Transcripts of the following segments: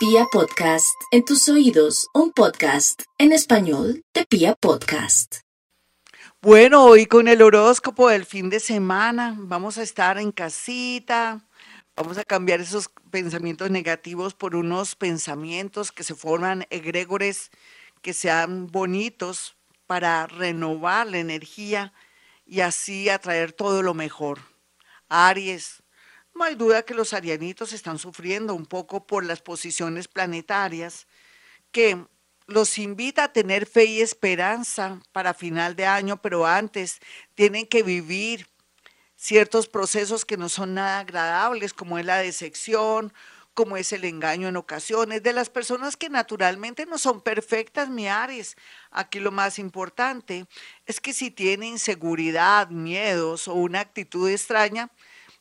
Pia Podcast, en tus oídos, un podcast en español de Pia Podcast. Bueno, hoy con el horóscopo del fin de semana vamos a estar en casita, vamos a cambiar esos pensamientos negativos por unos pensamientos que se forman egregores, que sean bonitos para renovar la energía y así atraer todo lo mejor. Aries, no hay duda que los arianitos están sufriendo un poco por las posiciones planetarias que los invita a tener fe y esperanza para final de año, pero antes tienen que vivir ciertos procesos que no son nada agradables, como es la decepción, como es el engaño en ocasiones, de las personas que naturalmente no son perfectas, mi Aries. Aquí lo más importante es que si tiene inseguridad, miedos o una actitud extraña,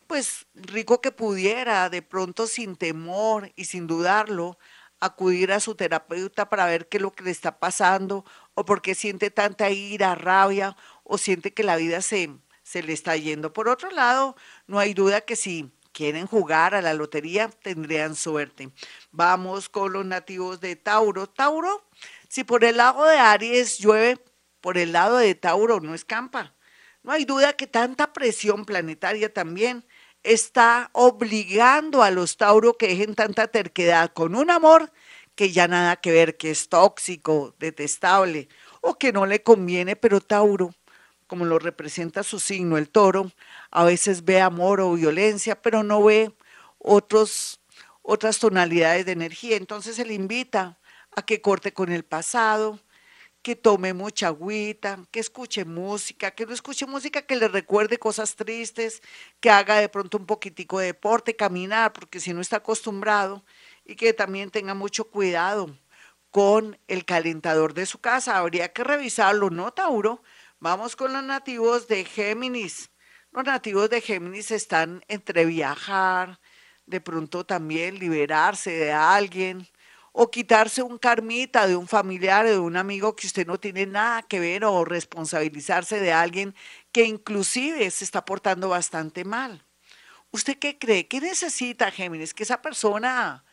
pues rico que pudiera de pronto sin temor y sin dudarlo acudir a su terapeuta para ver qué es lo que le está pasando o porque siente tanta ira, rabia o siente que la vida se, se le está yendo. Por otro lado, no hay duda que si quieren jugar a la lotería tendrían suerte. Vamos con los nativos de Tauro. Tauro, si por el lado de Aries llueve, por el lado de Tauro no escampa. No hay duda que tanta presión planetaria también está obligando a los Tauro que dejen tanta terquedad con un amor que ya nada que ver, que es tóxico, detestable o que no le conviene, pero Tauro, como lo representa su signo, el toro, a veces ve amor o violencia, pero no ve otros, otras tonalidades de energía. Entonces se le invita a que corte con el pasado, que tome mucha agüita, que escuche música, que no escuche música que le recuerde cosas tristes, que haga de pronto un poquitico de deporte, caminar, porque si no está acostumbrado, y que también tenga mucho cuidado con el calentador de su casa. Habría que revisarlo, ¿no, Tauro? Vamos con los nativos de Géminis. Los nativos de Géminis están entre viajar, de pronto también liberarse de alguien, o quitarse un karmita de un familiar o de un amigo que usted no tiene nada que ver o responsabilizarse de alguien que inclusive se está portando bastante mal. ¿Usted qué cree? ¿Qué necesita Géminis? Que esa persona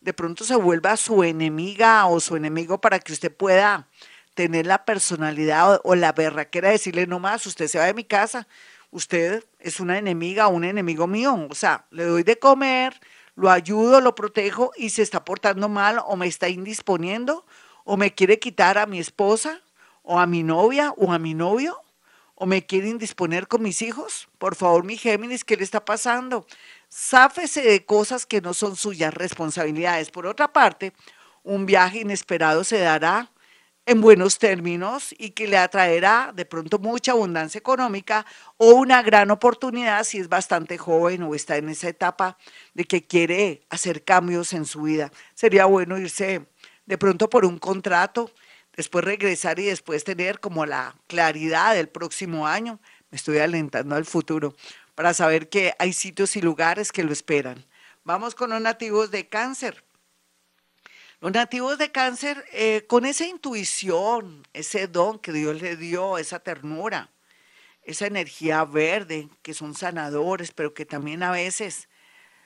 de pronto se vuelva su enemiga o su enemigo para que usted pueda tener la personalidad o, la berraquera de decirle no más, usted se va de mi casa, usted es una enemiga o un enemigo mío, o sea, le doy de comer, lo ayudo, lo protejo y se está portando mal o me está indisponiendo o me quiere quitar a mi esposa o a mi novia o a mi novio o me quiere indisponer con mis hijos. Por favor, mi Géminis, ¿qué le está pasando? Sáfese de cosas que no son suyas responsabilidades. Por otra parte, un viaje inesperado se dará en buenos términos y que le atraerá de pronto mucha abundancia económica o una gran oportunidad si es bastante joven o está en esa etapa de que quiere hacer cambios en su vida. Sería bueno irse de pronto por un contrato, después regresar y después tener como la claridad del próximo año. Me estoy alentando al futuro para saber que hay sitios y lugares que lo esperan. Vamos con los nativos de cáncer. Los nativos de cáncer, eh, con esa intuición, ese don que Dios le dio, esa ternura, esa energía verde, que son sanadores, pero que también a veces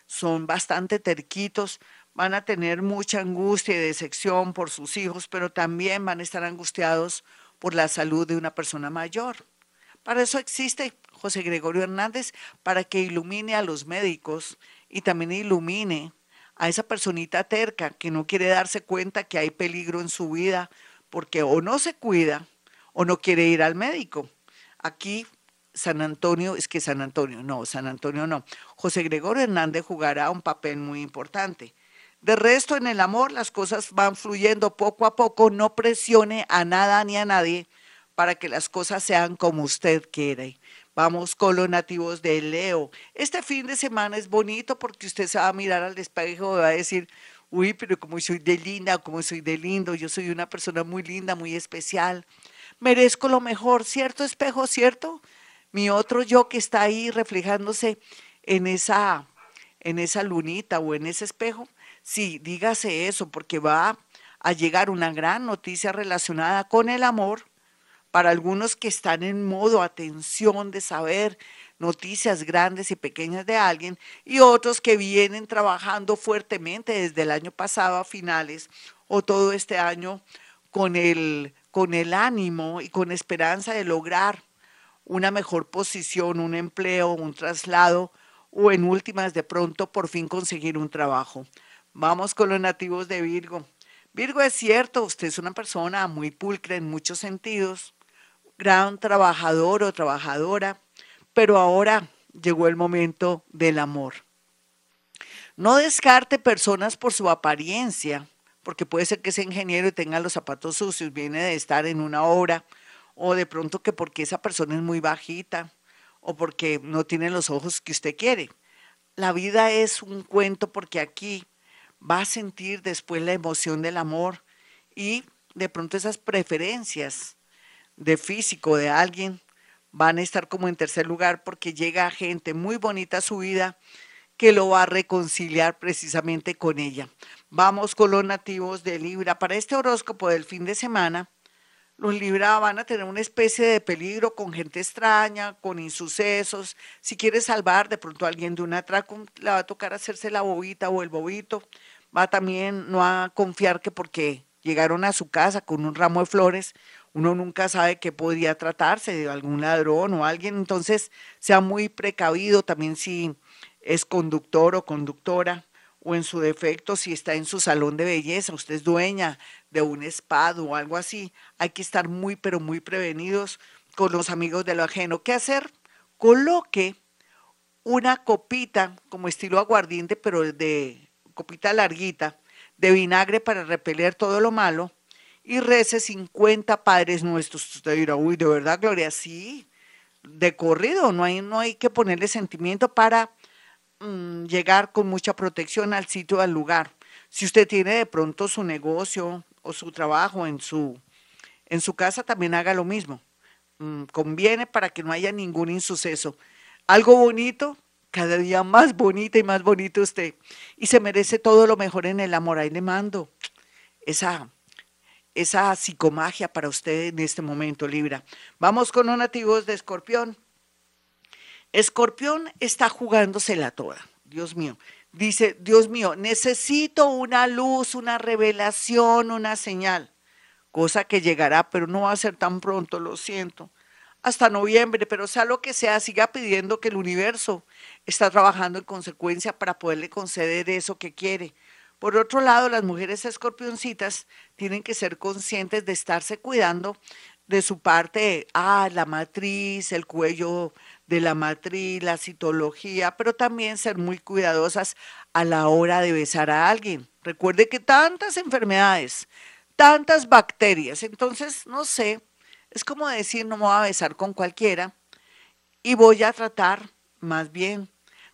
son bastante terquitos, van a tener mucha angustia y decepción por sus hijos, pero también van a estar angustiados por la salud de una persona mayor. Para eso existe José Gregorio Hernández, para que ilumine a los médicos y también ilumine a esa personita terca que no quiere darse cuenta que hay peligro en su vida porque o no se cuida o no quiere ir al médico. Aquí San Antonio, es que San Antonio, no, San Antonio no. José Gregorio Hernández jugará un papel muy importante. De resto, en el amor las cosas van fluyendo poco a poco, no presione a nada ni a nadie para que las cosas sean como usted quiere. Vamos con los nativos de Leo. Este fin de semana es bonito porque usted se va a mirar al espejo y va a decir, uy, pero como soy de linda, como soy de lindo, yo soy una persona muy linda, muy especial. Merezco lo mejor, ¿cierto espejo, cierto? Mi otro yo que está ahí reflejándose en esa, en esa lunita o en ese espejo. Sí, dígase eso porque va a llegar una gran noticia relacionada con el amor para algunos que están en modo atención de saber noticias grandes y pequeñas de alguien y otros que vienen trabajando fuertemente desde el año pasado a finales o todo este año con el, con el ánimo y con esperanza de lograr una mejor posición, un empleo, un traslado o en últimas de pronto por fin conseguir un trabajo. Vamos con los nativos de Virgo. Virgo es cierto, usted es una persona muy pulcra en muchos sentidos, gran trabajador o trabajadora, pero ahora llegó el momento del amor. No descarte personas por su apariencia, porque puede ser que ese ingeniero tenga los zapatos sucios, viene de estar en una obra, o de pronto que porque esa persona es muy bajita, o porque no tiene los ojos que usted quiere. La vida es un cuento porque aquí va a sentir después la emoción del amor y de pronto esas preferencias de físico de alguien van a estar como en tercer lugar porque llega gente muy bonita a su vida que lo va a reconciliar precisamente con ella. Vamos con los nativos de Libra. Para este horóscopo del fin de semana, los Libra van a tener una especie de peligro con gente extraña, con insucesos. Si quiere salvar de pronto a alguien de un atraco, le va a tocar hacerse la bobita o el bobito. Va también no a confiar que porque llegaron a su casa con un ramo de flores, uno nunca sabe que podría tratarse de algún ladrón o alguien, entonces sea muy precavido también si es conductor o conductora o en su defecto si está en su salón de belleza, usted es dueña de un spa o algo así, hay que estar muy pero muy prevenidos con los amigos de lo ajeno. ¿Qué hacer? Coloque una copita como estilo aguardiente, pero de copita larguita, de vinagre para repeler todo lo malo y rece 50 padres nuestros. Usted dirá, uy, de verdad, Gloria, sí, de corrido, no hay, no hay que ponerle sentimiento para mm, llegar con mucha protección al sitio, al lugar. Si usted tiene de pronto su negocio o su trabajo en su, en su casa, también haga lo mismo. Mm, conviene para que no haya ningún insuceso. Algo bonito, cada día más bonita y más bonito usted. Y se merece todo lo mejor en el amor. Ahí le mando esa esa psicomagia para usted en este momento, Libra. Vamos con los nativos de Escorpión. Escorpión está jugándosela toda, Dios mío. Dice, Dios mío, necesito una luz, una revelación, una señal, cosa que llegará, pero no va a ser tan pronto, lo siento. Hasta noviembre, pero sea lo que sea, siga pidiendo que el universo está trabajando en consecuencia para poderle conceder eso que quiere por otro lado, las mujeres escorpioncitas tienen que ser conscientes de estarse cuidando de su parte, ah, la matriz, el cuello de la matriz, la citología, pero también ser muy cuidadosas a la hora de besar a alguien. Recuerde que tantas enfermedades, tantas bacterias, entonces, no sé, es como decir, no me voy a besar con cualquiera y voy a tratar más bien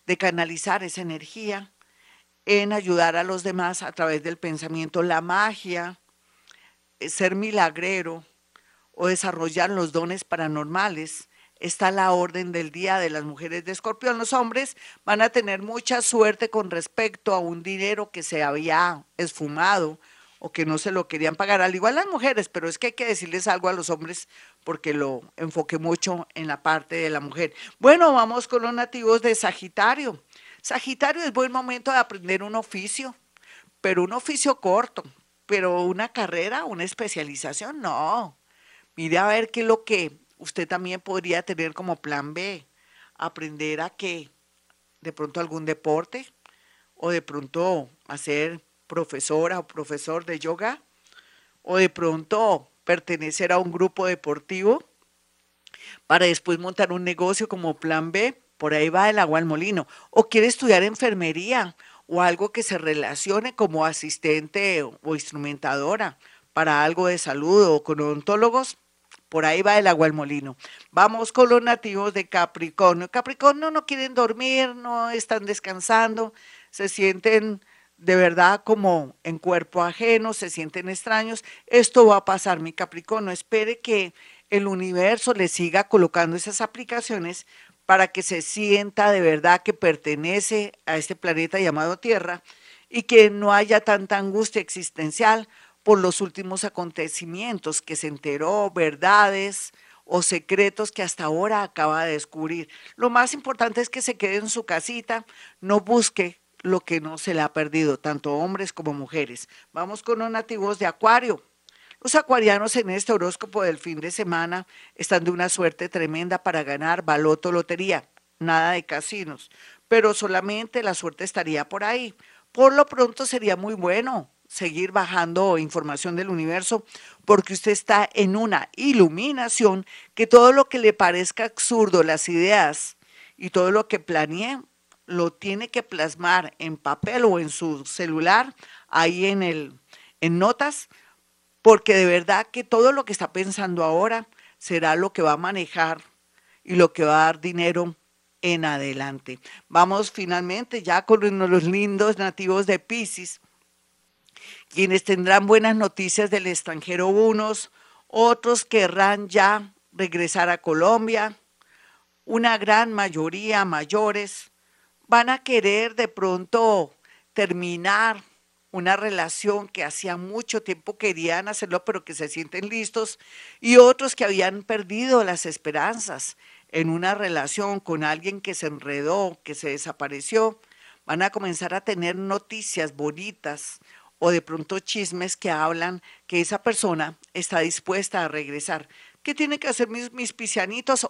de canalizar esa energía en ayudar a los demás a través del pensamiento. La magia, eh, ser milagrero o desarrollar los dones paranormales está la orden del día de las mujeres de escorpión. Los hombres van a tener mucha suerte con respecto a un dinero que se había esfumado o que no se lo querían pagar, al igual las mujeres, pero es que hay que decirles algo a los hombres porque lo enfoqué mucho en la parte de la mujer. Bueno, vamos con los nativos de Sagitario. Sagitario es buen momento de aprender un oficio, pero un oficio corto, pero una carrera, una especialización, no. Mire a ver qué es lo que usted también podría tener como plan B. Aprender a qué, de pronto algún deporte o de pronto hacer profesora o profesor de yoga o de pronto pertenecer a un grupo deportivo para después montar un negocio como plan B por ahí va el agua al molino, o quiere estudiar enfermería o algo que se relacione como asistente o instrumentadora para algo de salud o con odontólogos, por ahí va el agua al molino. Vamos con los nativos de Capricornio. Capricornio no quieren dormir, no están descansando, se sienten de verdad como en cuerpo ajeno, se sienten extraños. Esto va a pasar, mi Capricornio. Espere que el universo le siga colocando esas aplicaciones para que se sienta de verdad que pertenece a este planeta llamado Tierra y que no haya tanta angustia existencial por los últimos acontecimientos que se enteró, verdades o secretos que hasta ahora acaba de descubrir. Lo más importante es que se quede en su casita, no busque lo que no se le ha perdido, tanto hombres como mujeres. Vamos con los nativos de Acuario. Los acuarianos en este horóscopo del fin de semana están de una suerte tremenda para ganar baloto lotería. Nada de casinos, pero solamente la suerte estaría por ahí. Por lo pronto sería muy bueno seguir bajando información del universo porque usted está en una iluminación que todo lo que le parezca absurdo, las ideas y todo lo que planee, lo tiene que plasmar en papel o en su celular, ahí en el en notas, porque de verdad que todo lo que está pensando ahora será lo que va a manejar y lo que va a dar dinero en adelante. Vamos finalmente ya con los lindos nativos de Pisces quienes tendrán buenas noticias del extranjero unos, otros querrán ya regresar a Colombia, una gran mayoría mayores van a querer de pronto terminar una relación que hacía mucho tiempo querían hacerlo, pero que se sienten listos, y otros que habían perdido las esperanzas en una relación con alguien que se enredó, que se desapareció, van a comenzar a tener noticias bonitas o de pronto chismes que hablan que esa persona está dispuesta a regresar. ¿Qué tiene que hacer mis, mis?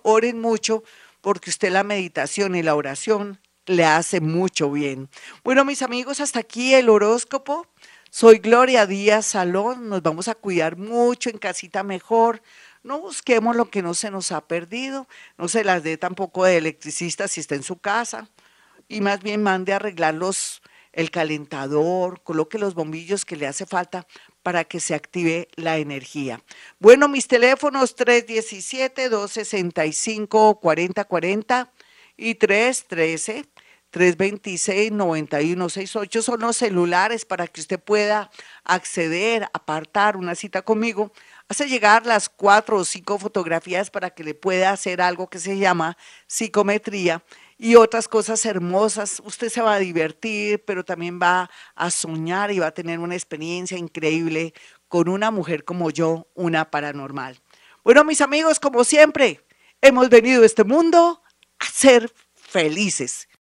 Oren mucho porque usted la meditación y la oración le hace mucho bien. Bueno, mis amigos, hasta aquí el horóscopo. Soy Gloria Díaz Salón. Nos vamos a cuidar mucho en casita mejor. No busquemos lo que no se nos ha perdido. No se las dé tampoco de electricista si está en su casa. Y más bien mande a arreglar los el calentador, coloque los bombillos que le hace falta para que se active la energía. Bueno, mis teléfonos 317-265-4040 y 313. 326-9168 son los celulares para que usted pueda acceder, apartar una cita conmigo. Hace llegar las cuatro o cinco fotografías para que le pueda hacer algo que se llama psicometría y otras cosas hermosas. Usted se va a divertir, pero también va a soñar y va a tener una experiencia increíble con una mujer como yo, una paranormal. Bueno, mis amigos, como siempre, hemos venido a este mundo ser felices.